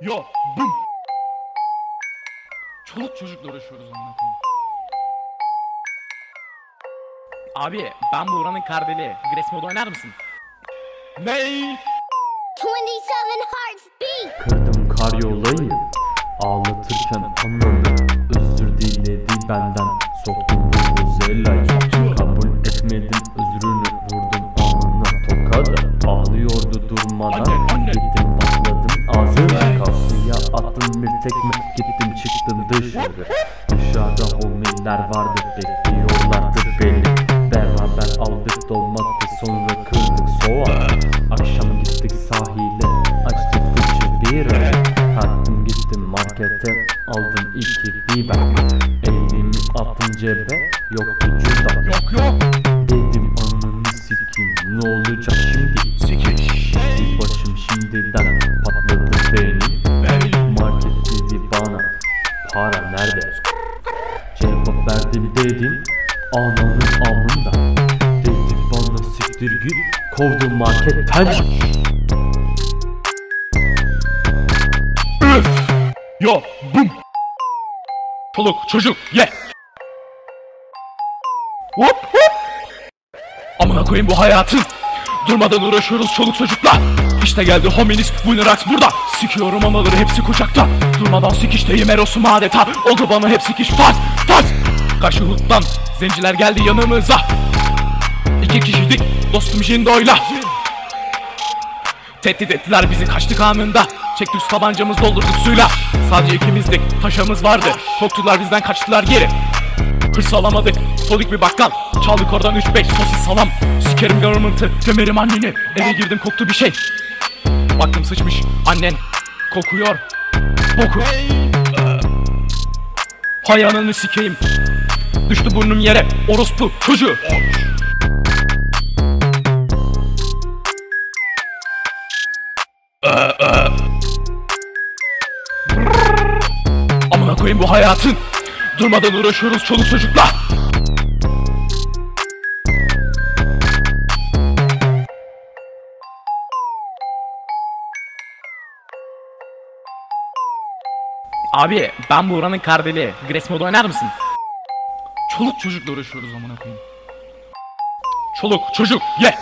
Yo bum. Çoluk çocukla uğraşıyoruz amına koyayım. Abi ben Buğra'nın kardeli. Gres modu oynar mısın? Ney? 27 hearts beat. Kırdım karyolayı Ağlatırken ananı Özür diledi benden Soktum vuvuzelayı Kabul etmedim özrünü Vurdum alnına tokadı Ağlıyordu durmadan bir tekme Gittim çıktım dışarı? Dışarıda homiler vardı Bekliyorlardı beni. Beraber aldık domatesi Sonra kırdık soğan. Akşam gittik sahile Açtık fıçı bira. Kalktım gittim markete Aldım iki biber. Elimi attım cebe Yoktu cüzdan. Yok yok. Dedim ananı sikeyim Ne olacak dedim Ananın amında Dedi bana siktir git Kovdum marketten Üf. Yo bum. Çoluk çocuk ye. Hop hop. Amına koyayım bu hayatın. Durmadan uğraşıyoruz çoluk çocukla. İşte geldi hominiz Winerax burada. Sikiyorum anaları hepsi kucakta. Durmadan sikişteyim erosum adeta. Oldu bana hep sikiş faz faz. Karşı huttan zenciler geldi yanımıza. İki kişiydik dostum Jindo'yla. Tehdit ettiler bizi kaçtık anında. Çektik tabancamız doldurduk suyla. Sadece ikimizdik taşımız vardı. Korktular bizden kaçtılar geri. Hırs alamadık solik bir bakkal. Çaldık oradan 3-5 sosis salam. Sikerim government'ı gömerim anneni. Eve girdim koktu bir şey. Baktım sıçmış annen Kokuyor. Boku. Hay ananı sikeyim Düştü burnum yere orospu çocuğu Amına koyayım bu hayatın. Durmadan uğraşıyoruz çoluk çocukla. Abi ben Buğra'nın kardeli. Gres modu oynar mısın? Çoluk çocukla uğraşıyoruz amına koyayım. Çoluk çocuk ye.